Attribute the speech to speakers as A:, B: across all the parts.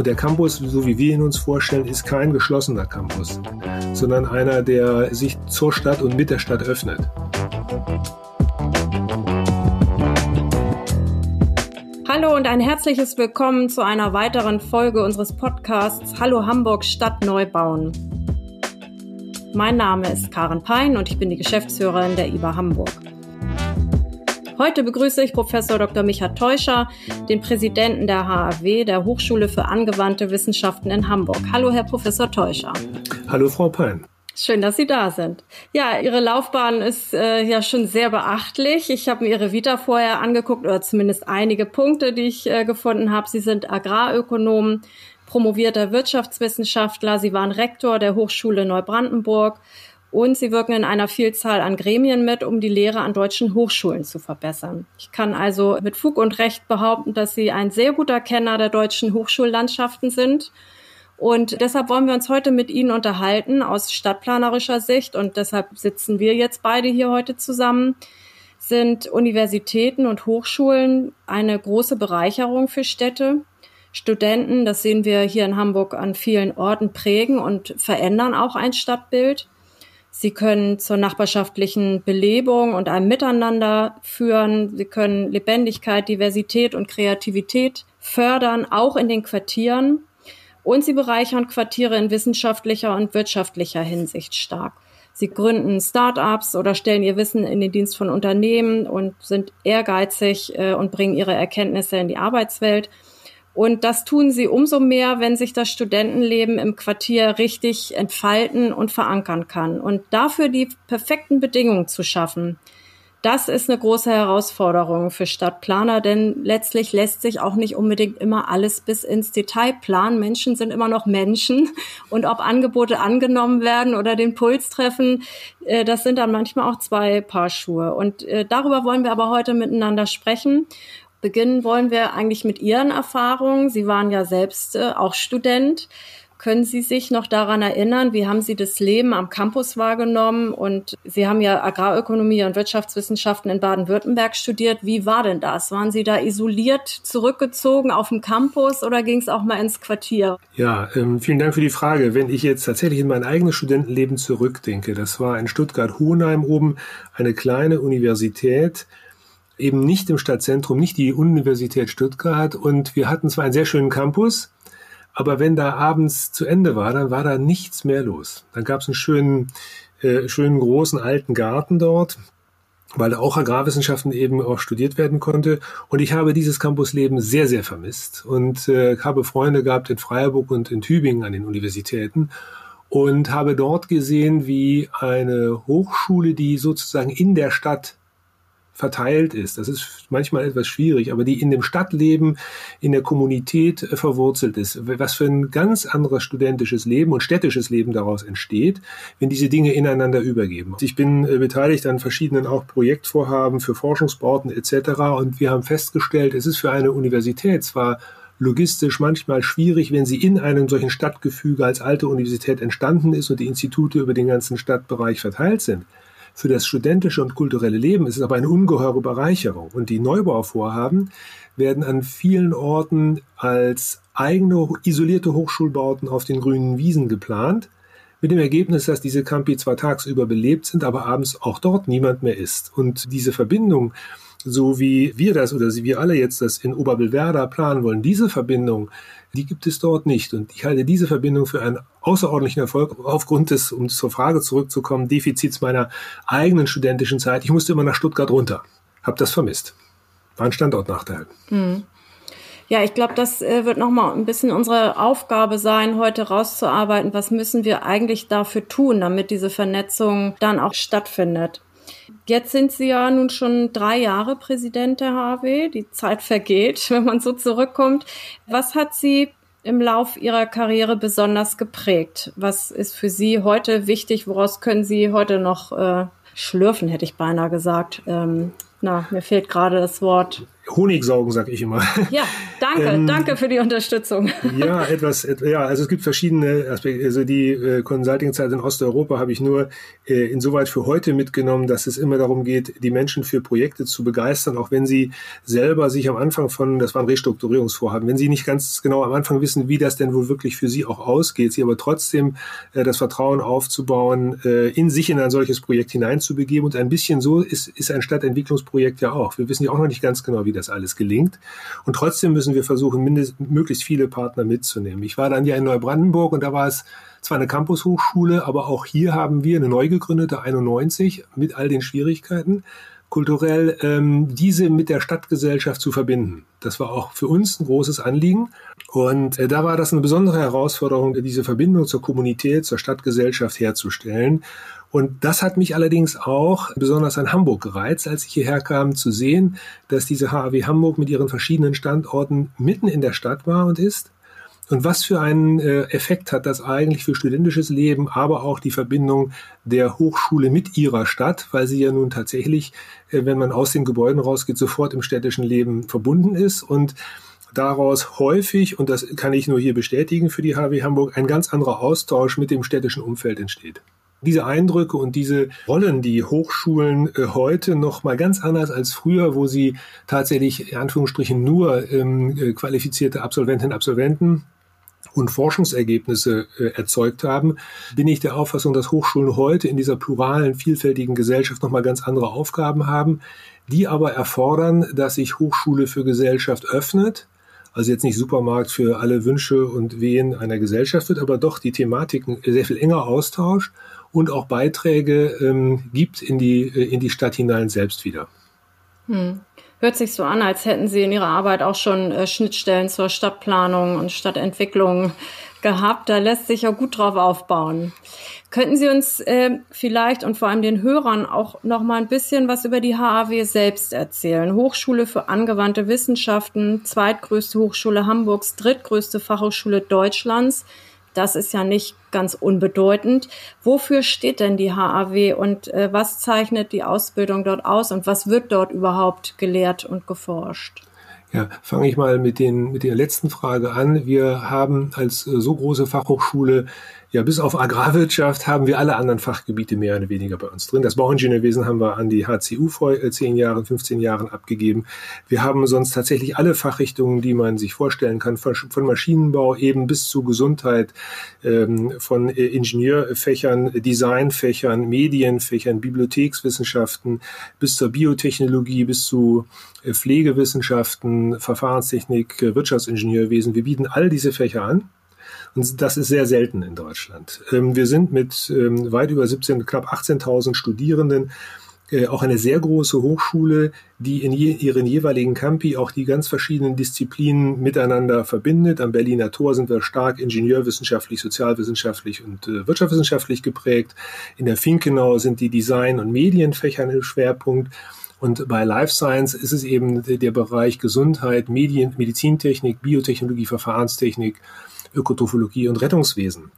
A: auch der Campus, so wie wir ihn uns vorstellen, ist kein geschlossener Campus, sondern einer, der sich zur Stadt und mit der Stadt öffnet.
B: Hallo und ein herzliches Willkommen zu einer weiteren Folge unseres Podcasts Hallo Hamburg Stadt Neubauen. Mein Name ist Karen Pein und ich bin die Geschäftsführerin der IBA Hamburg. Heute begrüße ich Professor Dr. Micha Teuscher, den Präsidenten der HAW, der Hochschule für angewandte Wissenschaften in Hamburg. Hallo, Herr Professor Teuscher.
A: Hallo, Frau Pein.
B: Schön, dass Sie da sind. Ja, Ihre Laufbahn ist äh, ja schon sehr beachtlich. Ich habe mir Ihre Vita vorher angeguckt oder zumindest einige Punkte, die ich äh, gefunden habe. Sie sind Agrarökonom, promovierter Wirtschaftswissenschaftler. Sie waren Rektor der Hochschule Neubrandenburg und sie wirken in einer Vielzahl an Gremien mit, um die Lehre an deutschen Hochschulen zu verbessern. Ich kann also mit Fug und Recht behaupten, dass sie ein sehr guter Kenner der deutschen Hochschullandschaften sind. Und deshalb wollen wir uns heute mit Ihnen unterhalten aus stadtplanerischer Sicht. Und deshalb sitzen wir jetzt beide hier heute zusammen. Sind Universitäten und Hochschulen eine große Bereicherung für Städte? Studenten, das sehen wir hier in Hamburg an vielen Orten, prägen und verändern auch ein Stadtbild. Sie können zur nachbarschaftlichen Belebung und einem Miteinander führen. Sie können Lebendigkeit, Diversität und Kreativität fördern, auch in den Quartieren. Und sie bereichern Quartiere in wissenschaftlicher und wirtschaftlicher Hinsicht stark. Sie gründen Start-ups oder stellen ihr Wissen in den Dienst von Unternehmen und sind ehrgeizig äh, und bringen ihre Erkenntnisse in die Arbeitswelt. Und das tun sie umso mehr, wenn sich das Studentenleben im Quartier richtig entfalten und verankern kann. Und dafür die perfekten Bedingungen zu schaffen, das ist eine große Herausforderung für Stadtplaner, denn letztlich lässt sich auch nicht unbedingt immer alles bis ins Detail planen. Menschen sind immer noch Menschen und ob Angebote angenommen werden oder den Puls treffen, äh, das sind dann manchmal auch zwei Paar Schuhe. Und äh, darüber wollen wir aber heute miteinander sprechen. Beginnen wollen wir eigentlich mit Ihren Erfahrungen. Sie waren ja selbst äh, auch Student. Können Sie sich noch daran erinnern, wie haben Sie das Leben am Campus wahrgenommen? Und Sie haben ja Agrarökonomie und Wirtschaftswissenschaften in Baden-Württemberg studiert. Wie war denn das? Waren Sie da isoliert zurückgezogen auf dem Campus oder ging es auch mal ins Quartier?
A: Ja, ähm, vielen Dank für die Frage. Wenn ich jetzt tatsächlich in mein eigenes Studentenleben zurückdenke, das war in Stuttgart-Hohenheim oben eine kleine Universität, eben nicht im Stadtzentrum, nicht die Universität Stuttgart. Und wir hatten zwar einen sehr schönen Campus, aber wenn da abends zu Ende war, dann war da nichts mehr los. Dann gab es einen schönen, äh, schönen großen alten Garten dort, weil da auch Agrarwissenschaften eben auch studiert werden konnte. Und ich habe dieses Campusleben sehr, sehr vermisst und äh, habe Freunde gehabt in Freiburg und in Tübingen an den Universitäten und habe dort gesehen, wie eine Hochschule, die sozusagen in der Stadt verteilt ist. Das ist manchmal etwas schwierig, aber die in dem Stadtleben, in der Kommunität äh, verwurzelt ist. Was für ein ganz anderes studentisches Leben und städtisches Leben daraus entsteht, wenn diese Dinge ineinander übergeben. Ich bin äh, beteiligt an verschiedenen auch Projektvorhaben für Forschungsbauten etc. Und wir haben festgestellt, es ist für eine Universität zwar logistisch manchmal schwierig, wenn sie in einem solchen Stadtgefüge als alte Universität entstanden ist und die Institute über den ganzen Stadtbereich verteilt sind. Für das studentische und kulturelle Leben ist es aber eine ungeheure Bereicherung. Und die Neubauvorhaben werden an vielen Orten als eigene isolierte Hochschulbauten auf den grünen Wiesen geplant, mit dem Ergebnis, dass diese Campi zwar tagsüber belebt sind, aber abends auch dort niemand mehr ist. Und diese Verbindung so wie wir das oder wir alle jetzt das in Oberbillwerder planen wollen, diese Verbindung, die gibt es dort nicht. Und ich halte diese Verbindung für einen außerordentlichen Erfolg aufgrund des, um zur Frage zurückzukommen, Defizits meiner eigenen studentischen Zeit. Ich musste immer nach Stuttgart runter, habe das vermisst. War ein Standortnachteil. Mhm.
B: Ja, ich glaube, das äh, wird nochmal ein bisschen unsere Aufgabe sein, heute rauszuarbeiten, was müssen wir eigentlich dafür tun, damit diese Vernetzung dann auch stattfindet. Jetzt sind Sie ja nun schon drei Jahre Präsident der HW. Die Zeit vergeht, wenn man so zurückkommt. Was hat Sie im Lauf Ihrer Karriere besonders geprägt? Was ist für Sie heute wichtig? Woraus können Sie heute noch äh, schlürfen, hätte ich beinahe gesagt. Ähm, na, mir fehlt gerade das Wort.
A: Honigsaugen, sag ich immer.
B: Ja, danke, ähm, danke für die Unterstützung.
A: Ja, etwas, ja, also es gibt verschiedene Aspekte. Also die äh, Consulting-Zeit in Osteuropa habe ich nur äh, insoweit für heute mitgenommen, dass es immer darum geht, die Menschen für Projekte zu begeistern, auch wenn sie selber sich am Anfang von, das waren Restrukturierungsvorhaben, wenn sie nicht ganz genau am Anfang wissen, wie das denn wohl wirklich für sie auch ausgeht, sie aber trotzdem äh, das Vertrauen aufzubauen, äh, in sich in ein solches Projekt hineinzubegeben. Und ein bisschen so ist, ist ein Stadtentwicklungsprojekt ja auch. Wir wissen ja auch noch nicht ganz genau, wie das das alles gelingt. Und trotzdem müssen wir versuchen, mindest, möglichst viele Partner mitzunehmen. Ich war dann ja in Neubrandenburg und da war es zwar eine Campushochschule, aber auch hier haben wir eine neu gegründete 91 mit all den Schwierigkeiten kulturell ähm, diese mit der Stadtgesellschaft zu verbinden. Das war auch für uns ein großes Anliegen. Und äh, da war das eine besondere Herausforderung, diese Verbindung zur Kommunität, zur Stadtgesellschaft herzustellen. Und das hat mich allerdings auch besonders an Hamburg gereizt, als ich hierher kam, zu sehen, dass diese HAW Hamburg mit ihren verschiedenen Standorten mitten in der Stadt war und ist. Und was für einen äh, Effekt hat das eigentlich für studentisches Leben, aber auch die Verbindung der Hochschule mit ihrer Stadt, weil sie ja nun tatsächlich, äh, wenn man aus den Gebäuden rausgeht, sofort im städtischen Leben verbunden ist und daraus häufig, und das kann ich nur hier bestätigen für die HW Hamburg, ein ganz anderer Austausch mit dem städtischen Umfeld entsteht. Diese Eindrücke und diese Rollen, die Hochschulen äh, heute noch mal ganz anders als früher, wo sie tatsächlich in Anführungsstrichen nur ähm, äh, qualifizierte Absolventinnen und Absolventen und Forschungsergebnisse äh, erzeugt haben, bin ich der Auffassung, dass Hochschulen heute in dieser pluralen, vielfältigen Gesellschaft noch mal ganz andere Aufgaben haben, die aber erfordern, dass sich Hochschule für Gesellschaft öffnet, also jetzt nicht Supermarkt für alle Wünsche und Wehen einer Gesellschaft wird, aber doch die Thematiken sehr viel enger austauscht und auch Beiträge ähm, gibt in die, äh, in die Stadt hinein selbst wieder.
B: Hm. Hört sich so an, als hätten Sie in Ihrer Arbeit auch schon äh, Schnittstellen zur Stadtplanung und Stadtentwicklung gehabt. Da lässt sich ja gut drauf aufbauen. Könnten Sie uns äh, vielleicht und vor allem den Hörern auch noch mal ein bisschen was über die HAW selbst erzählen? Hochschule für angewandte Wissenschaften, zweitgrößte Hochschule Hamburgs, drittgrößte Fachhochschule Deutschlands. Das ist ja nicht ganz unbedeutend. Wofür steht denn die HAW und äh, was zeichnet die Ausbildung dort aus und was wird dort überhaupt gelehrt und geforscht?
A: Ja, fange ich mal mit, den, mit der letzten Frage an. Wir haben als äh, so große Fachhochschule ja, bis auf Agrarwirtschaft haben wir alle anderen Fachgebiete mehr oder weniger bei uns drin. Das Bauingenieurwesen haben wir an die HCU vor äh, zehn Jahren, 15 Jahren abgegeben. Wir haben sonst tatsächlich alle Fachrichtungen, die man sich vorstellen kann, von Maschinenbau eben bis zu Gesundheit, ähm, von äh, Ingenieurfächern, Designfächern, Medienfächern, Bibliothekswissenschaften bis zur Biotechnologie, bis zu äh, Verfahrenstechnik, Wirtschaftsingenieurwesen. Wir bieten all diese Fächer an. Und das ist sehr selten in Deutschland. Ähm, wir sind mit ähm, weit über 17, knapp 18.000 Studierenden äh, auch eine sehr große Hochschule, die in je, ihren jeweiligen Campi auch die ganz verschiedenen Disziplinen miteinander verbindet. Am Berliner Tor sind wir stark ingenieurwissenschaftlich, sozialwissenschaftlich und äh, wirtschaftswissenschaftlich geprägt. In der Finkenau sind die Design- und Medienfächer im Schwerpunkt. Und bei Life Science ist es eben der Bereich Gesundheit, Medien, Medizintechnik, Biotechnologie, Verfahrenstechnik Ökotrophologie und Rettungswesen.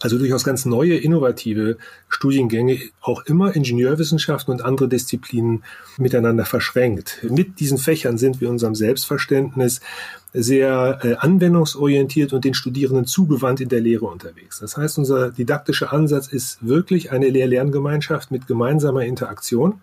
A: Also durchaus ganz neue, innovative Studiengänge, auch immer Ingenieurwissenschaften und andere Disziplinen miteinander verschränkt. Mit diesen Fächern sind wir unserem Selbstverständnis sehr äh, anwendungsorientiert und den Studierenden zugewandt in der Lehre unterwegs. Das heißt, unser didaktischer Ansatz ist wirklich eine Lehr-Lerngemeinschaft mit gemeinsamer Interaktion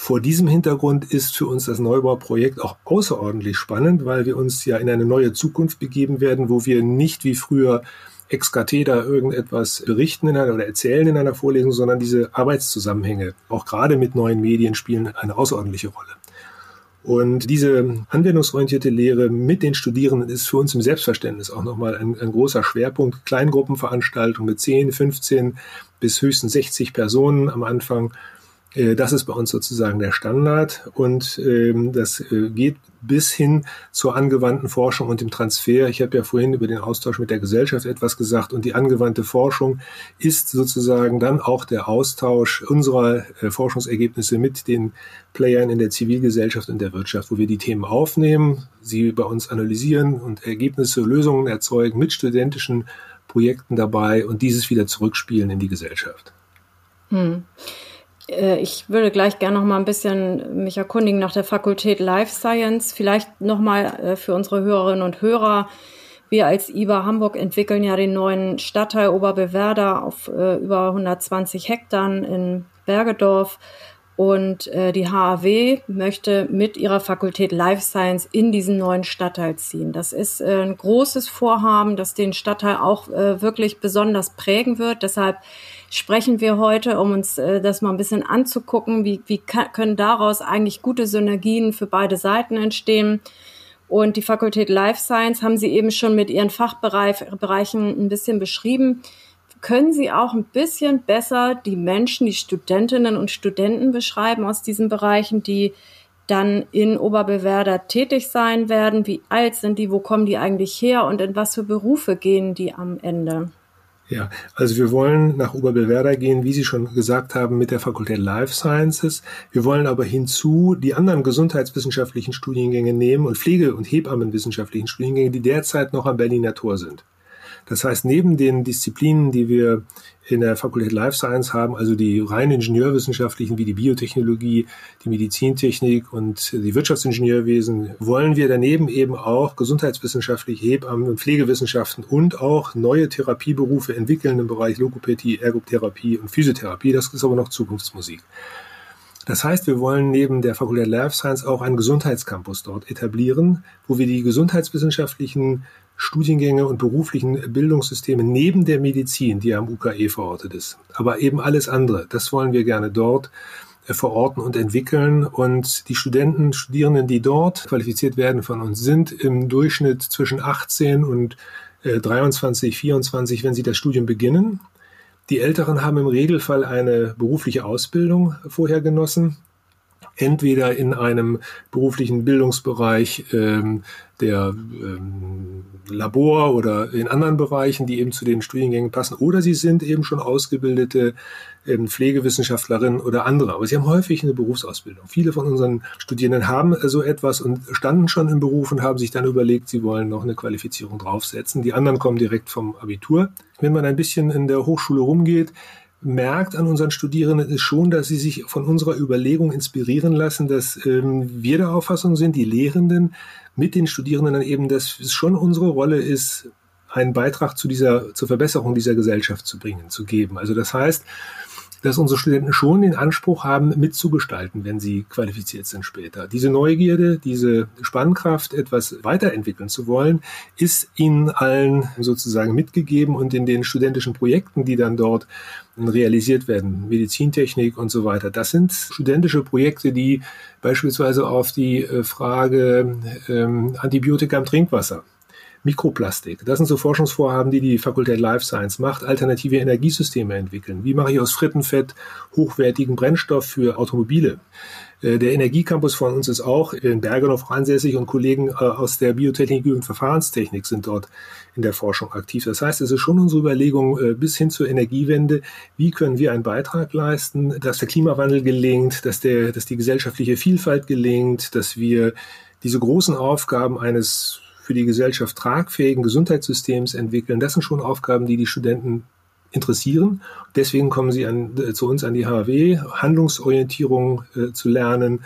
A: vor diesem Hintergrund ist für uns das Neubauprojekt auch außerordentlich spannend, weil wir uns ja in eine neue Zukunft begeben werden, wo wir nicht wie früher ex cathedra irgendetwas berichten in einer, oder erzählen in einer Vorlesung, sondern diese Arbeitszusammenhänge, auch gerade mit neuen Medien, spielen eine außerordentliche Rolle. Und diese anwendungsorientierte Lehre mit den Studierenden ist für uns im Selbstverständnis auch nochmal ein, ein großer Schwerpunkt. Kleingruppenveranstaltungen mit 10, 15 bis höchstens 60 Personen am Anfang das ist bei uns sozusagen der Standard und ähm, das äh, geht bis hin zur angewandten Forschung und dem Transfer. Ich habe ja vorhin über den Austausch mit der Gesellschaft etwas gesagt und die angewandte Forschung ist sozusagen dann auch der Austausch unserer äh, Forschungsergebnisse mit den Playern in der Zivilgesellschaft und der Wirtschaft, wo wir die Themen aufnehmen, sie bei uns analysieren und Ergebnisse, Lösungen erzeugen mit studentischen Projekten dabei und dieses wieder zurückspielen in die Gesellschaft.
B: Hm. Äh, ich würde gleich gerne noch mal ein bisschen mich erkundigen nach der Fakultät Life Science. Vielleicht noch mal äh, für unsere Hörerinnen und Hörer. Wir als IBA Hamburg entwickeln ja den neuen Stadtteil Oberbewerder auf äh, über 120 Hektar in Bergedorf. Und die HAW möchte mit ihrer Fakultät Life Science in diesen neuen Stadtteil ziehen. Das ist ein großes Vorhaben, das den Stadtteil auch wirklich besonders prägen wird. Deshalb sprechen wir heute, um uns äh, das mal ein bisschen anzugucken, wie, wie können daraus eigentlich gute Synergien für beide Seiten entstehen. Und die Fakultät Life Science haben Sie eben schon mit Ihren Fachbereichen ein bisschen beschrieben können Sie auch ein bisschen besser die Menschen, die Studentinnen und Studenten beschreiben aus diesen Bereichen, die dann in Oberbewerder tätig sein werden? Wie alt sind die? Wo kommen die eigentlich her? Und in was für Berufe gehen die am Ende?
A: Ja, also wir wollen nach Oberbewerder gehen, wie Sie schon gesagt haben, mit der Fakultät Life Sciences. Wir wollen aber hinzu die anderen gesundheitswissenschaftlichen Studiengänge nehmen und Pflege- und Hebammenwissenschaftlichen Studiengänge, die derzeit noch am Berliner Tor sind. Das heißt, neben den Disziplinen, die wir in der Fakultät Life Science haben, also die rein ingenieurwissenschaftlichen wie die Biotechnologie, die Medizintechnik und die Wirtschaftsingenieurwesen, wollen wir daneben eben auch gesundheitswissenschaftliche Hebammen und Pflegewissenschaften und auch neue Therapieberufe entwickeln im Bereich Logopädie, Ergotherapie und Physiotherapie. Das ist aber noch Zukunftsmusik. Das heißt, wir wollen neben der Fakultät Life Science auch einen Gesundheitscampus dort etablieren, wo wir die gesundheitswissenschaftlichen Studiengänge und beruflichen Bildungssysteme neben der Medizin, die am UKE verortet ist. Aber eben alles andere, das wollen wir gerne dort äh, verorten und entwickeln. Und die Studenten, Studierenden, die dort qualifiziert werden von uns, sind im Durchschnitt zwischen 18 und 23, äh, 24, wenn sie das Studium beginnen. Die Älteren haben im Regelfall eine berufliche Ausbildung vorher genossen entweder in einem beruflichen Bildungsbereich ähm, der ähm, Labor oder in anderen Bereichen, die eben zu den Studiengängen passen, oder sie sind eben schon ausgebildete ähm, Pflegewissenschaftlerinnen oder andere. Aber sie haben häufig eine Berufsausbildung. Viele von unseren Studierenden haben so etwas und standen schon im Beruf und haben sich dann überlegt, sie wollen noch eine Qualifizierung draufsetzen. Die anderen kommen direkt vom Abitur. Wenn man ein bisschen in der Hochschule rumgeht, merkt an unseren Studierenden ist schon, dass sie sich von unserer Überlegung inspirieren lassen, dass ähm, wir der Auffassung sind, die Lehrenden mit den Studierenden eben, dass es schon unsere Rolle ist, einen Beitrag zu dieser, zur Verbesserung dieser Gesellschaft zu bringen, zu geben. Also das heißt, dass unsere Studenten schon den Anspruch haben, mitzugestalten, wenn sie qualifiziert sind später. Diese Neugierde, diese Spannkraft, etwas weiterentwickeln zu wollen, ist ihnen allen sozusagen mitgegeben und in den studentischen Projekten, die dann dort realisiert werden, Medizintechnik und so weiter. Das sind studentische Projekte, die beispielsweise auf die äh, Frage ähm, Antibiotika im Trinkwasser Mikroplastik. Das sind so Forschungsvorhaben, die die Fakultät Life Science macht. Alternative Energiesysteme entwickeln. Wie mache ich aus Frittenfett hochwertigen Brennstoff für Automobile? Äh, der Energiecampus von uns ist auch in Bergenhof ansässig und Kollegen äh, aus der Biotechnologie und Verfahrenstechnik sind dort in der Forschung aktiv. Das heißt, es ist schon unsere Überlegung äh, bis hin zur Energiewende, wie können wir einen Beitrag leisten, dass der Klimawandel gelingt, dass, der, dass die gesellschaftliche Vielfalt gelingt, dass wir diese großen Aufgaben eines für die Gesellschaft tragfähigen Gesundheitssystems entwickeln. Das sind schon Aufgaben, die die Studenten interessieren. Deswegen kommen sie an, äh, zu uns an die HW, Handlungsorientierung äh, zu lernen.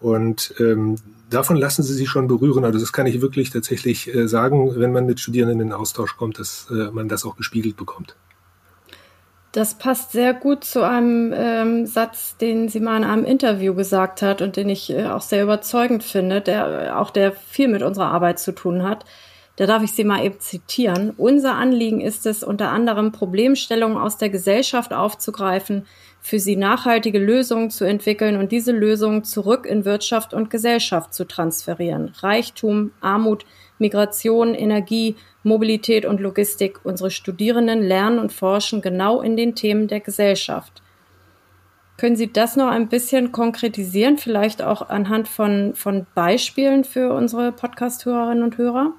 A: Und ähm, davon lassen sie sich schon berühren. Also das kann ich wirklich tatsächlich äh, sagen, wenn man mit Studierenden in Austausch kommt, dass äh, man das auch gespiegelt bekommt.
B: Das passt sehr gut zu einem ähm, Satz, den sie mal in einem Interview gesagt hat und den ich äh, auch sehr überzeugend finde, der auch der viel mit unserer Arbeit zu tun hat. Da darf ich Sie mal eben zitieren. Unser Anliegen ist es, unter anderem Problemstellungen aus der Gesellschaft aufzugreifen, für sie nachhaltige Lösungen zu entwickeln und diese Lösungen zurück in Wirtschaft und Gesellschaft zu transferieren. Reichtum, Armut, Migration, Energie, Mobilität und Logistik. Unsere Studierenden lernen und forschen genau in den Themen der Gesellschaft. Können Sie das noch ein bisschen konkretisieren, vielleicht auch anhand von, von Beispielen für unsere Podcast-Hörerinnen und Hörer?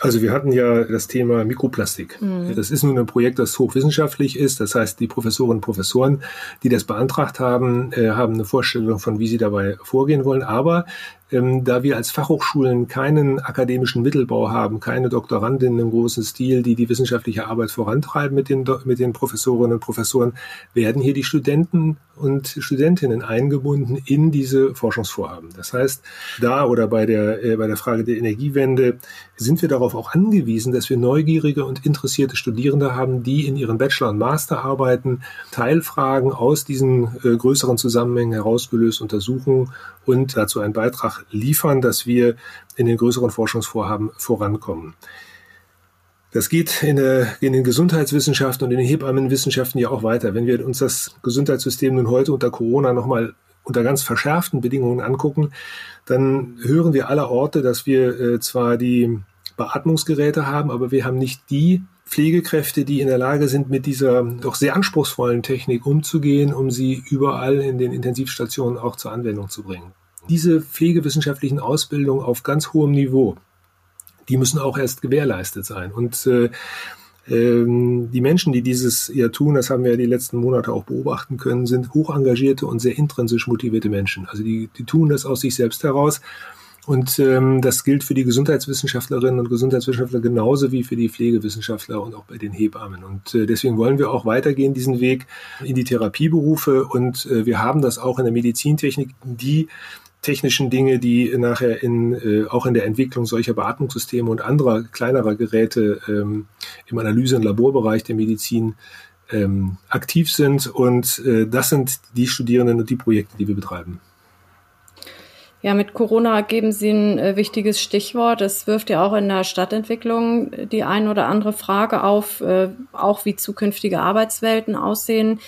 A: Also wir hatten ja das Thema Mikroplastik. Mhm. Das ist nun ein Projekt, das hochwissenschaftlich ist. Das heißt, die Professorinnen und Professoren, die das beantragt haben, äh, haben eine Vorstellung von, wie sie dabei vorgehen wollen. Aber ähm, da wir als Fachhochschulen keinen akademischen Mittelbau haben, keine Doktorandinnen im großen Stil, die die wissenschaftliche Arbeit vorantreiben mit den, mit den Professorinnen und Professoren, werden hier die Studenten und Studentinnen eingebunden in diese Forschungsvorhaben. Das heißt, da oder bei der, äh, bei der Frage der Energiewende sind wir darauf auch angewiesen, dass wir neugierige und interessierte Studierende haben, die in ihren Bachelor- und Masterarbeiten Teilfragen aus diesen äh, größeren Zusammenhängen herausgelöst untersuchen und dazu einen Beitrag liefern, dass wir in den größeren Forschungsvorhaben vorankommen. Das geht in, der, in, den Gesundheitswissenschaften und in den Hebammenwissenschaften ja auch weiter. Wenn wir uns das Gesundheitssystem nun heute unter Corona nochmal unter ganz verschärften Bedingungen angucken, dann hören wir aller Orte, dass wir äh, zwar die Beatmungsgeräte haben, aber wir haben nicht die Pflegekräfte, die in der Lage sind, mit dieser doch sehr anspruchsvollen Technik umzugehen, um sie überall in den Intensivstationen auch zur Anwendung zu bringen. Diese pflegewissenschaftlichen Ausbildungen auf ganz hohem Niveau, die müssen auch erst gewährleistet sein. Und äh, ähm, die Menschen, die dieses ja tun, das haben wir ja die letzten Monate auch beobachten können, sind hoch engagierte und sehr intrinsisch motivierte Menschen. Also die, die tun das aus sich selbst heraus und ähm, das gilt für die Gesundheitswissenschaftlerinnen und Gesundheitswissenschaftler genauso wie für die Pflegewissenschaftler und auch bei den Hebammen. Und äh, deswegen wollen wir auch weitergehen, diesen Weg in die Therapieberufe. Und äh, wir haben das auch in der Medizintechnik, die technischen Dinge, die nachher in, äh, auch in der Entwicklung solcher Beatmungssysteme und anderer kleinerer Geräte ähm, im Analyse- und Laborbereich der Medizin ähm, aktiv sind. Und äh, das sind die Studierenden und die Projekte, die wir betreiben.
B: Ja, mit Corona geben Sie ein äh, wichtiges Stichwort. Es wirft ja auch in der Stadtentwicklung die ein oder andere Frage auf, äh, auch wie zukünftige Arbeitswelten aussehen.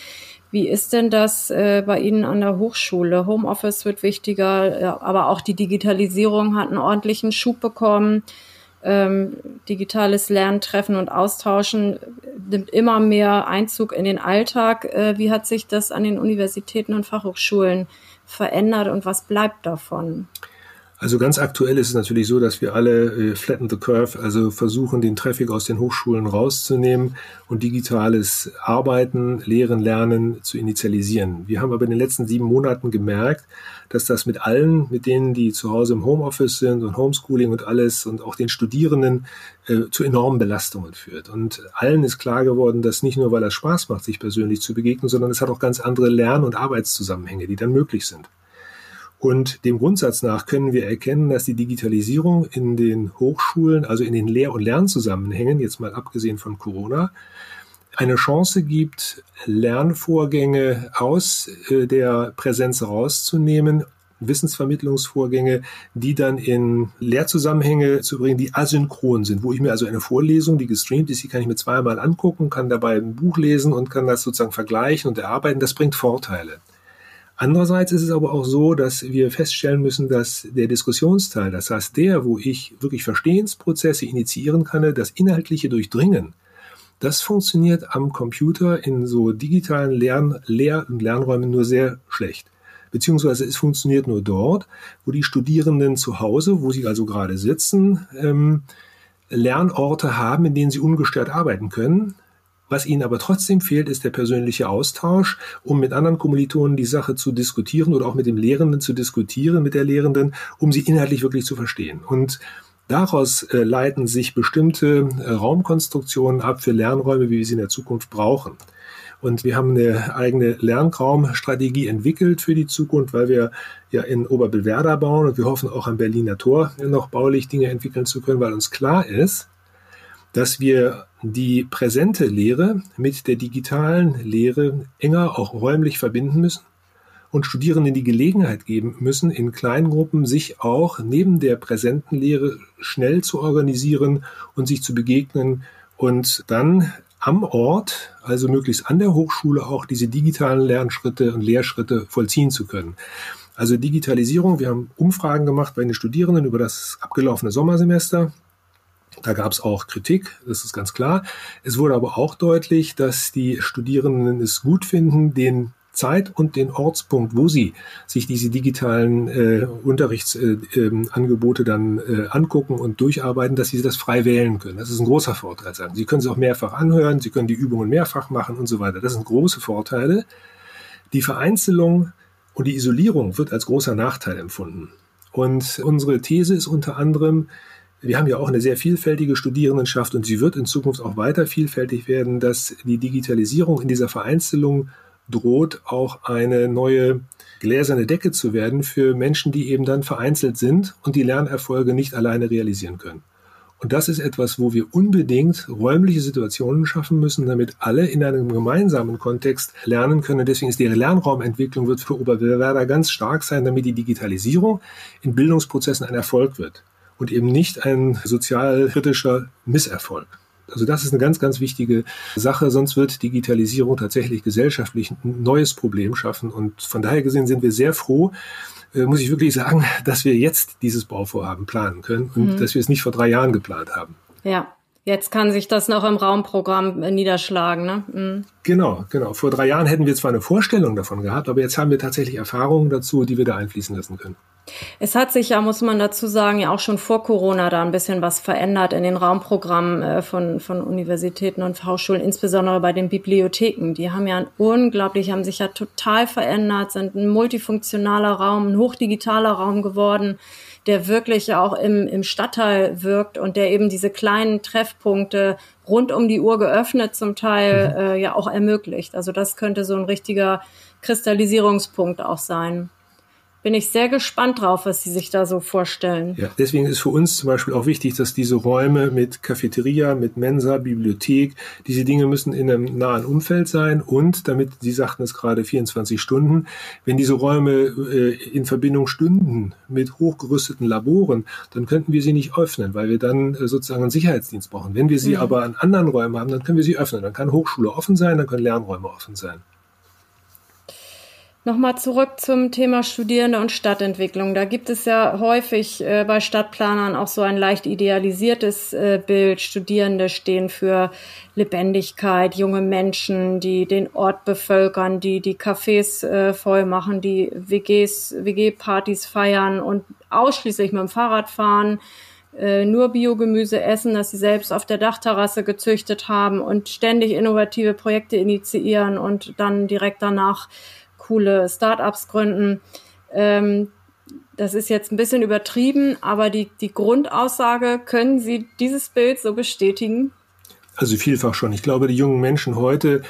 B: Wie ist denn das äh, bei Ihnen an der Hochschule? Homeoffice wird wichtiger, ja, aber auch die Digitalisierung hat einen ordentlichen Schub bekommen. Ähm, digitales Lernen, Treffen und Austauschen nimmt immer mehr Einzug in den Alltag. Äh, wie hat sich das an den Universitäten und Fachhochschulen verändert und was bleibt davon?
A: Also ganz aktuell ist es natürlich so, dass wir alle äh, flatten the curve, also versuchen, den Traffic aus den Hochschulen rauszunehmen und digitales Arbeiten, Lehren, Lernen zu initialisieren. Wir haben aber in den letzten sieben Monaten gemerkt, dass das mit allen, mit denen, die zu Hause im Homeoffice sind und Homeschooling und alles und auch den Studierenden äh, zu enormen Belastungen führt. Und allen ist klar geworden, dass nicht nur, weil es Spaß macht, sich persönlich zu begegnen, sondern es hat auch ganz andere Lern- und Arbeitszusammenhänge, die dann möglich sind. Und dem Grundsatz nach können wir erkennen, dass die Digitalisierung in den Hochschulen, also in den Lehr- und Lernzusammenhängen, jetzt mal abgesehen von Corona, eine Chance gibt, Lernvorgänge aus äh, der Präsenz rauszunehmen, Wissensvermittlungsvorgänge, die dann in Lehrzusammenhänge zu bringen, die asynchron sind, wo ich mir also eine Vorlesung, die gestreamt ist, die kann ich mir zweimal angucken, kann dabei ein Buch lesen und kann das sozusagen vergleichen und erarbeiten. Das bringt Vorteile. Andererseits ist es aber auch so, dass wir feststellen müssen, dass der Diskussionsteil, das heißt der, wo ich wirklich Verstehensprozesse initiieren kann, das inhaltliche Durchdringen, das funktioniert am Computer in so digitalen Lern-, Lehr- und Lernräumen nur sehr schlecht. Beziehungsweise es funktioniert nur dort, wo die Studierenden zu Hause, wo sie also gerade sitzen, ähm, Lernorte haben, in denen sie ungestört arbeiten können, was ihnen aber trotzdem fehlt, ist der persönliche Austausch, um mit anderen Kommilitonen die Sache zu diskutieren oder auch mit dem Lehrenden zu diskutieren, mit der Lehrenden, um sie inhaltlich wirklich zu verstehen. Und Daraus äh, leiten sich bestimmte äh, Raumkonstruktionen ab für Lernräume, wie wir sie in der Zukunft brauchen. Und wir haben eine eigene Lernraumstrategie entwickelt für die Zukunft, weil wir ja in Oberbillwerder bauen und wir hoffen auch am Berliner Tor noch baulich Dinge entwickeln zu können, weil uns klar ist, dass wir die präsente Lehre mit der digitalen Lehre enger auch räumlich verbinden müssen und Studierenden die Gelegenheit geben müssen, in kleinen Gruppen sich auch neben der präsenten Lehre schnell zu organisieren und sich zu begegnen und dann am Ort, also möglichst an der Hochschule, auch diese digitalen Lernschritte und Lehrschritte vollziehen zu können. Also Digitalisierung, wir haben Umfragen gemacht bei den Studierenden über das abgelaufene Sommersemester da gab es auch Kritik, das ist ganz klar. Es wurde aber auch deutlich, dass die Studierenden es gut finden, den Zeit und den Ortspunkt, wo sie sich diese digitalen äh, Unterrichtsangebote äh, äh, dann angucken und durcharbeiten, dass sie das frei wählen können. Das ist ein großer Vorteil. Sie können es auch mehrfach anhören, sie können die Übungen mehrfach machen und so weiter. Das sind große Vorteile. Die Vereinzelung und die Isolierung wird als großer Nachteil empfunden. Und unsere These ist unter anderem, wir haben ja auch eine sehr vielfältige Studierendenschaft und sie wird in Zukunft auch weiter vielfältig werden, dass die Digitalisierung in dieser Vereinzelung droht, auch eine neue gläserne Decke zu werden für Menschen, die eben dann vereinzelt sind und die Lernerfolge nicht alleine realisieren können. Und das ist etwas, wo wir unbedingt räumliche Situationen schaffen müssen, damit alle in einem gemeinsamen Kontext lernen können. Deswegen ist die Lernraumentwicklung wird für Oberwerder ganz stark sein, damit die Digitalisierung in Bildungsprozessen ein Erfolg wird und eben nicht ein sozialkritischer Misserfolg. Also das ist eine ganz, ganz wichtige Sache, sonst wird Digitalisierung tatsächlich gesellschaftlich ein neues Problem schaffen. Und von daher gesehen sind wir sehr froh, äh, muss ich wirklich sagen, dass wir jetzt dieses Bauvorhaben planen können und mhm. dass wir es nicht vor drei Jahren geplant haben.
B: Ja, Jetzt kann sich das noch im Raumprogramm äh, niederschlagen, ne? Mhm.
A: Genau, genau. Vor drei Jahren hätten wir zwar eine Vorstellung davon gehabt, aber jetzt haben wir tatsächlich Erfahrungen dazu, die wir da einfließen lassen können.
B: Es hat sich ja, muss man dazu sagen, ja auch schon vor Corona da ein bisschen was verändert in den Raumprogrammen äh, von, von Universitäten und Hochschulen, insbesondere bei den Bibliotheken. Die haben ja unglaublich, haben sich ja total verändert, sind ein multifunktionaler Raum, ein hochdigitaler Raum geworden der wirklich auch im, im Stadtteil wirkt und der eben diese kleinen Treffpunkte rund um die Uhr geöffnet zum Teil mhm. äh, ja auch ermöglicht. Also das könnte so ein richtiger Kristallisierungspunkt auch sein bin ich sehr gespannt drauf, was Sie sich da so vorstellen.
A: Ja, deswegen ist für uns zum Beispiel auch wichtig, dass diese Räume mit Cafeteria, mit Mensa, Bibliothek, diese Dinge müssen in einem nahen Umfeld sein und damit, Sie sagten es gerade, 24 Stunden, wenn diese Räume äh, in Verbindung stünden mit hochgerüsteten Laboren, dann könnten wir sie nicht öffnen, weil wir dann äh, sozusagen einen Sicherheitsdienst brauchen. Wenn wir sie mhm. aber an anderen Räumen haben, dann können wir sie öffnen. Dann kann Hochschule offen sein, dann können Lernräume offen sein.
B: Nochmal zurück zum Thema Studierende und Stadtentwicklung. Da gibt es ja häufig äh, bei Stadtplanern auch so ein leicht idealisiertes äh, Bild. Studierende stehen für Lebendigkeit, junge Menschen, die den Ort bevölkern, die die Cafés äh, voll machen, die WGs, WG-Partys feiern und ausschließlich mit dem Fahrrad fahren äh, nur Biogemüse essen, das sie selbst auf der Dachterrasse gezüchtet haben und ständig innovative Projekte initiieren und dann direkt danach coole Startups gründen. Ähm, das ist jetzt ein bisschen übertrieben, aber die, die Grundaussage, können Sie dieses Bild so bestätigen?
A: Also vielfach schon. Ich glaube, die jungen Menschen heute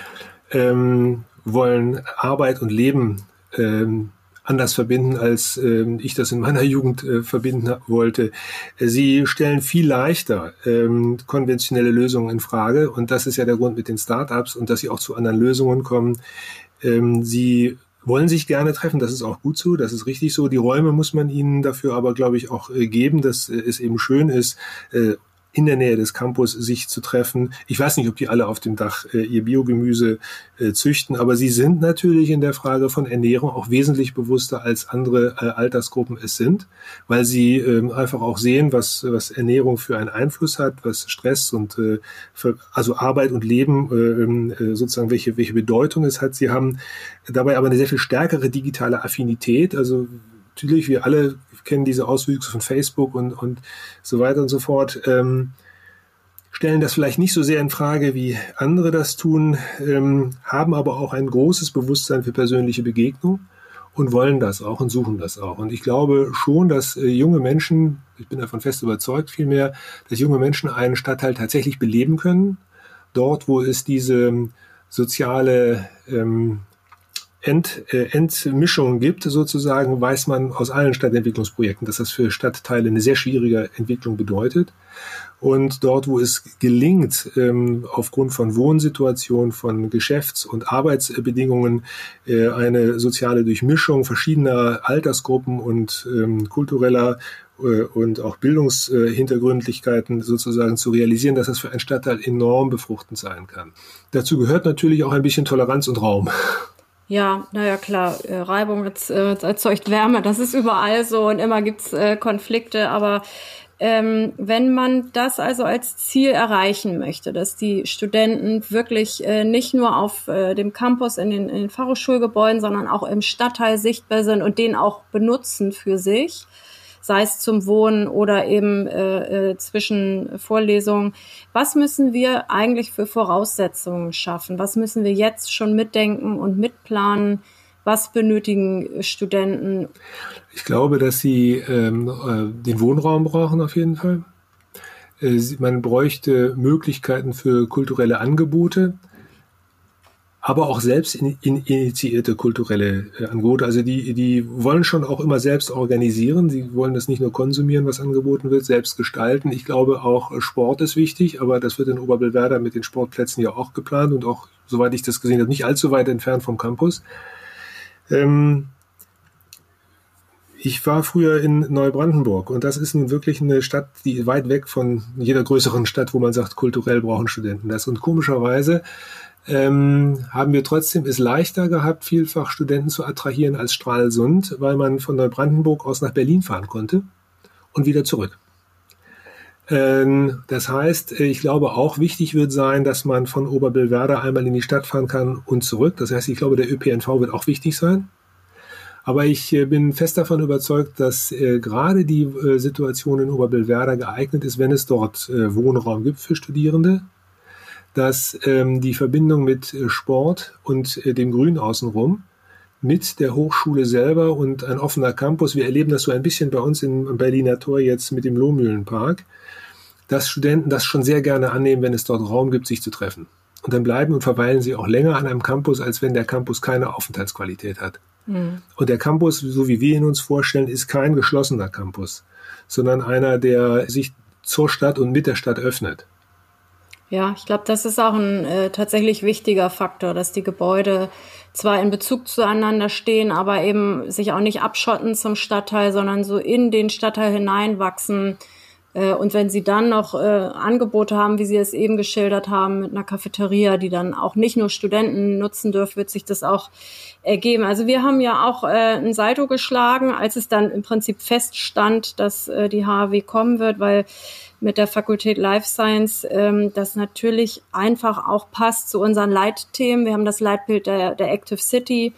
A: ähm, wollen Arbeit und Leben ähm, anders verbinden, als ähm, ich das in meiner Jugend äh, verbinden wollte. Sie stellen viel leichter ähm, konventionelle Lösungen in Frage und das ist ja der Grund mit den Startups und dass sie auch zu anderen Lösungen kommen. Ähm, sie wollen sich gerne treffen, das ist auch gut so, das ist richtig so. Die Räume muss man ihnen dafür aber, glaube ich, auch äh, geben, dass äh, es eben schön ist, äh, in der Nähe des Campus sich zu treffen. Ich weiß nicht, ob die alle auf dem Dach äh, ihr Biogemüse äh, züchten, aber sie sind natürlich in der Frage von Ernährung auch wesentlich bewusster als andere äh, Altersgruppen es sind, weil sie ähm, einfach auch sehen, was, was Ernährung für einen Einfluss hat, was Stress und äh, für, also Arbeit und Leben ähm, äh, sozusagen welche, welche Bedeutung es hat. Sie haben dabei aber eine sehr viel stärkere digitale Affinität, also natürlich, wir alle kennen diese Auswüchse von Facebook und, und so weiter und so fort, ähm, stellen das vielleicht nicht so sehr in Frage, wie andere das tun, ähm, haben aber auch ein großes Bewusstsein für persönliche Begegnung und wollen das auch und suchen das auch. Und ich glaube schon, dass äh, junge Menschen, ich bin davon fest überzeugt vielmehr, dass junge Menschen einen Stadtteil tatsächlich beleben können, dort, wo es diese soziale ähm, Ent, äh, Entmischung gibt, sozusagen, weiß man aus allen Stadtentwicklungsprojekten, dass das für Stadtteile eine sehr schwierige Entwicklung bedeutet. Und dort, wo es gelingt, ähm, aufgrund von Wohnsituationen, von Geschäfts- und Arbeitsbedingungen, äh, eine soziale Durchmischung verschiedener Altersgruppen und ähm, kultureller äh, und auch Bildungshintergründlichkeiten sozusagen zu realisieren, dass das für einen Stadtteil enorm befruchtend sein kann. Dazu gehört natürlich auch ein bisschen Toleranz und Raum.
B: Ja, naja, klar, äh, Reibung äh, erzeugt Wärme, das ist überall so und immer gibt's äh, Konflikte, aber ähm, wenn man das also als Ziel erreichen möchte, dass die Studenten wirklich äh, nicht nur auf äh, dem Campus in den, in den Fachhochschulgebäuden, sondern auch im Stadtteil sichtbar sind und den auch benutzen für sich, sei es zum Wohnen oder eben äh, äh, zwischen Vorlesungen. Was müssen wir eigentlich für Voraussetzungen schaffen? Was müssen wir jetzt schon mitdenken und mitplanen, Was benötigen Studenten?
A: Ich glaube, dass sie ähm, äh, den Wohnraum brauchen auf jeden Fall. Äh, man bräuchte Möglichkeiten für kulturelle Angebote aber auch selbst in, in initiierte kulturelle äh, Angebote. Also die, die wollen schon auch immer selbst organisieren. Sie wollen das nicht nur konsumieren, was angeboten wird, selbst gestalten. Ich glaube auch äh, Sport ist wichtig, aber das wird in Oberbillwerder mit den Sportplätzen ja auch geplant und auch, soweit ich das gesehen habe, nicht allzu weit entfernt vom Campus. Ähm, ich war früher in Neubrandenburg und das ist nun wirklich eine Stadt, die weit weg von jeder größeren Stadt, wo man sagt, kulturell brauchen Studenten das. Und komischerweise ähm, haben wir trotzdem es leichter gehabt, vielfach Studenten zu attrahieren als Stralsund, weil man von Neubrandenburg aus nach Berlin fahren konnte und wieder zurück. Ähm, das heißt, ich glaube auch wichtig wird sein, dass man von Oberbillwerder einmal in die Stadt fahren kann und zurück. Das heißt, ich glaube, der ÖPNV wird auch wichtig sein. Aber ich äh, bin fest davon überzeugt, dass äh, gerade die äh, Situation in Oberbillwerder geeignet ist, wenn es dort äh, Wohnraum gibt für Studierende, dass ähm, die Verbindung mit äh, Sport und äh, dem Grün außenrum mit der Hochschule selber und ein offener Campus. Wir erleben das so ein bisschen bei uns im Berliner Tor jetzt mit dem Lohmühlenpark, dass Studenten das schon sehr gerne annehmen, wenn es dort Raum gibt, sich zu treffen. Und dann bleiben und verweilen sie auch länger an einem Campus, als wenn der Campus keine Aufenthaltsqualität hat. Mhm. Und der Campus, so wie wir ihn uns vorstellen, ist kein geschlossener Campus, sondern einer, der sich zur Stadt und mit der Stadt öffnet.
B: Ja, ich glaube, das ist auch ein äh, tatsächlich wichtiger Faktor, dass die Gebäude zwar in Bezug zueinander stehen, aber eben sich auch nicht abschotten zum Stadtteil, sondern so in den Stadtteil hineinwachsen. Äh, und wenn sie dann noch äh, Angebote haben, wie Sie es eben geschildert haben, mit einer Cafeteria, die dann auch nicht nur Studenten nutzen dürfen, wird sich das auch ergeben. Also wir haben ja auch äh, ein Salto geschlagen, als es dann im Prinzip feststand, dass äh, die HAW kommen wird, weil mit der Fakultät Life Science, ähm, das natürlich einfach auch passt zu unseren Leitthemen. Wir haben das Leitbild der, der Active City.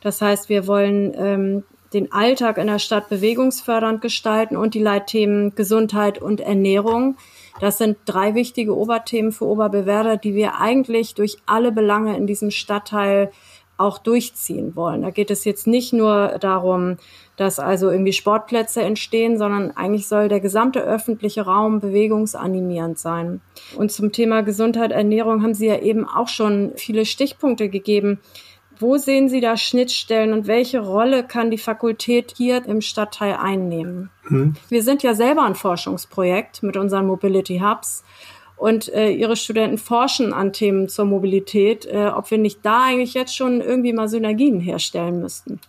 B: Das heißt, wir wollen ähm, den Alltag in der Stadt bewegungsfördernd gestalten und die Leitthemen Gesundheit und Ernährung. Das sind drei wichtige Oberthemen für Oberbewerber, die wir eigentlich durch alle Belange in diesem Stadtteil auch durchziehen wollen. Da geht es jetzt nicht nur darum, dass also irgendwie Sportplätze entstehen, sondern eigentlich soll der gesamte öffentliche Raum bewegungsanimierend sein. Und zum Thema Gesundheit, Ernährung haben Sie ja eben auch schon viele Stichpunkte gegeben. Wo sehen Sie da Schnittstellen und welche Rolle kann die Fakultät hier im Stadtteil einnehmen? Mhm. Wir sind ja selber ein Forschungsprojekt mit unseren Mobility Hubs und äh, ihre Studenten forschen an Themen zur Mobilität, äh, ob wir nicht da eigentlich jetzt schon irgendwie mal Synergien herstellen müssten.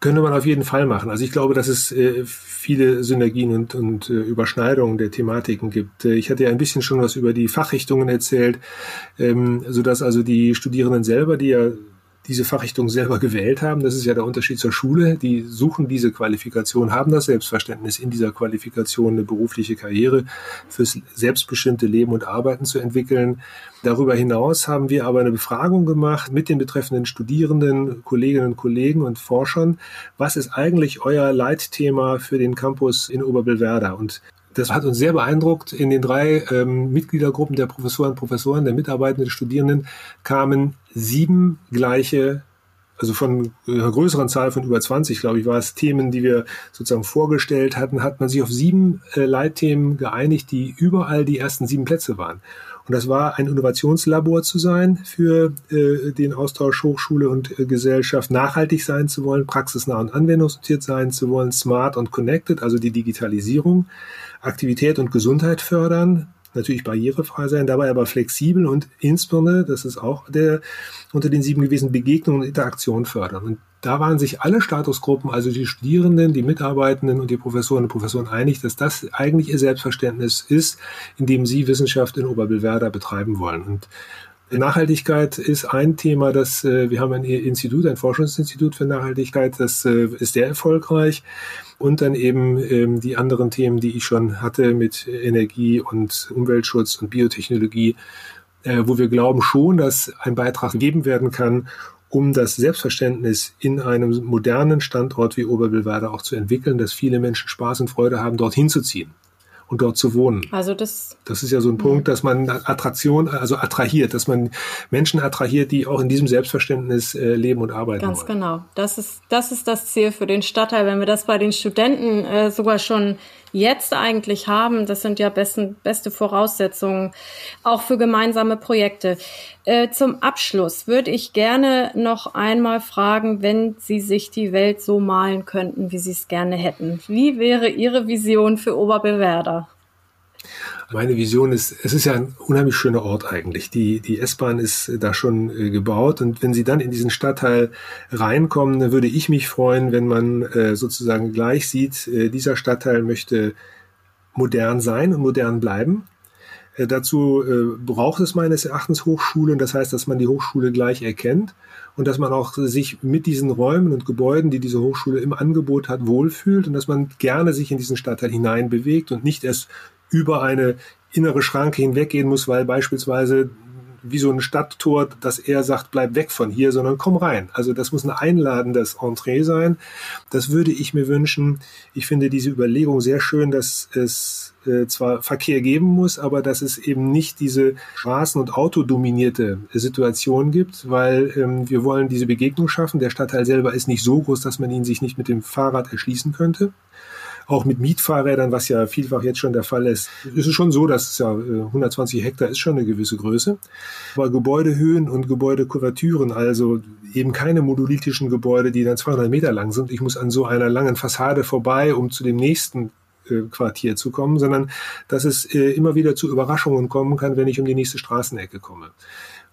A: Könnte man auf jeden Fall machen. Also ich glaube, dass es äh, viele Synergien und, und äh, Überschneidungen der Thematiken gibt. Äh, ich hatte ja ein bisschen schon was über die Fachrichtungen erzählt, ähm, sodass also die Studierenden selber, die ja diese Fachrichtung selber gewählt haben. Das ist ja der Unterschied zur Schule. Die suchen diese Qualifikation, haben das Selbstverständnis, in dieser Qualifikation eine berufliche Karriere fürs selbstbestimmte Leben und Arbeiten zu entwickeln. Darüber hinaus haben wir aber eine Befragung gemacht mit den betreffenden Studierenden, Kolleginnen und Kollegen und Forschern. Was ist eigentlich euer Leitthema für den Campus in Oberbillwerder? Und das hat uns sehr beeindruckt. In den drei ähm, Mitgliedergruppen der Professoren, Professoren, der Mitarbeitenden, der Studierenden kamen sieben gleiche, also von einer größeren Zahl von über 20, glaube ich, war es Themen, die wir sozusagen vorgestellt hatten, hat man sich auf sieben äh, Leitthemen geeinigt, die überall die ersten sieben Plätze waren. Und das war ein Innovationslabor zu sein für äh, den Austausch Hochschule und äh, Gesellschaft, nachhaltig sein zu wollen, praxisnah und anwendungsorientiert sein zu wollen, smart und connected, also die Digitalisierung, Aktivität und Gesundheit fördern, natürlich barrierefrei sein, dabei aber flexibel und insbesondere, das ist auch der unter den sieben gewesen, Begegnung und Interaktion fördern. Und da waren sich alle Statusgruppen, also die Studierenden, die Mitarbeitenden und die Professoren und Professoren einig, dass das eigentlich ihr Selbstverständnis ist, in dem sie Wissenschaft in Oberbillwerder betreiben wollen. Und Nachhaltigkeit ist ein Thema, das äh, wir haben ein Institut, ein Forschungsinstitut für Nachhaltigkeit, das äh, ist sehr erfolgreich. Und dann eben ähm, die anderen Themen, die ich schon hatte mit Energie und Umweltschutz und Biotechnologie, äh, wo wir glauben schon, dass ein Beitrag gegeben werden kann, um das Selbstverständnis in einem modernen Standort wie Oberbillwerder auch zu entwickeln, dass viele Menschen Spaß und Freude haben, dorthin zu ziehen und dort zu wohnen.
B: Also das.
A: Das ist ja so ein Punkt, dass man Attraktion, also attrahiert, dass man Menschen attrahiert, die auch in diesem Selbstverständnis äh, leben und arbeiten
B: Ganz
A: wollen.
B: genau. Das ist, das ist das Ziel für den Stadtteil. Wenn wir das bei den Studenten äh, sogar schon jetzt eigentlich haben, das sind ja besten, beste Voraussetzungen auch für gemeinsame Projekte. Äh, zum Abschluss würde ich gerne noch einmal fragen, wenn Sie sich die Welt so malen könnten, wie Sie es gerne hätten. Wie wäre Ihre Vision für Oberbewerder?
A: Meine Vision ist, es ist ja ein unheimlich schöner Ort eigentlich. Die, die S-Bahn ist da schon äh, gebaut und wenn Sie dann in diesen Stadtteil reinkommen, dann würde ich mich freuen, wenn man äh, sozusagen gleich sieht, äh, dieser Stadtteil möchte modern sein und modern bleiben. Äh, dazu äh, braucht es meines Erachtens Hochschulen. Das heißt, dass man die Hochschule gleich erkennt und dass man auch sich mit diesen Räumen und Gebäuden, die diese Hochschule im Angebot hat, wohlfühlt und dass man gerne sich in diesen Stadtteil hineinbewegt und nicht erst über eine innere Schranke hinweggehen muss, weil beispielsweise wie so ein Stadttor, dass er sagt, bleib weg von hier, sondern komm rein. Also das muss ein einladendes Entree sein. Das würde ich mir wünschen. Ich finde diese Überlegung sehr schön, dass es äh, zwar Verkehr geben muss, aber dass es eben nicht diese Straßen- und Autodominierte Situation gibt, weil ähm, wir wollen diese Begegnung schaffen. Der Stadtteil selber ist nicht so groß, dass man ihn sich nicht mit dem Fahrrad erschließen könnte auch mit Mietfahrrädern, was ja vielfach jetzt schon der Fall ist, ist es schon so, dass es ja 120 äh, Hektar ist schon eine gewisse Größe. Aber Gebäudehöhen und Gebäudekuvertüren, also eben keine monolithischen Gebäude, die dann 200 Meter lang sind. Ich muss an so einer langen Fassade vorbei, um zu dem nächsten äh, Quartier zu kommen, sondern dass es äh, immer wieder zu Überraschungen kommen kann, wenn ich um die nächste Straßenecke komme.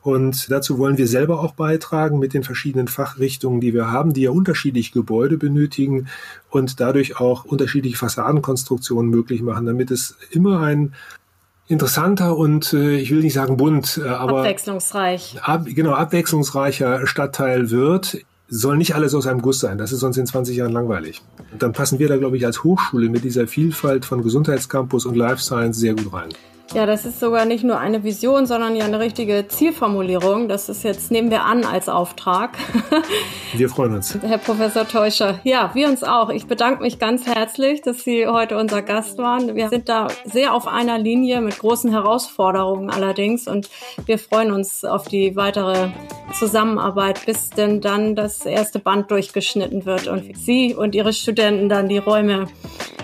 A: Und dazu wollen wir selber auch beitragen mit den verschiedenen Fachrichtungen, die wir haben, die ja unterschiedliche Gebäude benötigen und dadurch auch unterschiedliche Fassadenkonstruktionen möglich machen, damit es immer ein interessanter und äh, ich will nicht sagen bunt, äh, aber
B: abwechslungsreich.
A: Ab, genau, abwechslungsreicher Stadtteil wird. Soll nicht alles aus einem Guss sein, das ist sonst in 20 Jahren langweilig. Und dann passen wir da, glaube ich, als Hochschule mit dieser Vielfalt von Gesundheitscampus und Life Science sehr gut rein.
B: Ja, das ist sogar nicht nur eine Vision, sondern ja eine richtige Zielformulierung. Das ist jetzt, nehmen wir an als Auftrag.
A: Wir freuen uns.
B: Herr Professor Teuscher. Ja, wir uns auch. Ich bedanke mich ganz herzlich, dass Sie heute unser Gast waren. Wir sind da sehr auf einer Linie mit großen Herausforderungen allerdings und wir freuen uns auf die weitere Zusammenarbeit, bis denn dann das erste Band durchgeschnitten wird und Sie und Ihre Studenten dann die Räume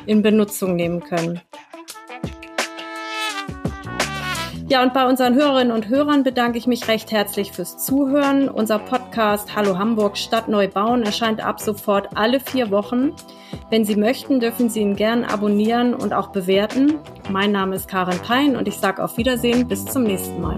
B: in Benutzung nehmen können. Ja, und bei unseren Hörerinnen und Hörern bedanke ich mich recht herzlich fürs Zuhören. Unser Podcast Hallo Hamburg Stadt neu bauen erscheint ab sofort alle vier Wochen. Wenn Sie möchten, dürfen Sie ihn gern abonnieren und auch bewerten. Mein Name ist Karin Pein und ich sage auf Wiedersehen. Bis zum nächsten Mal.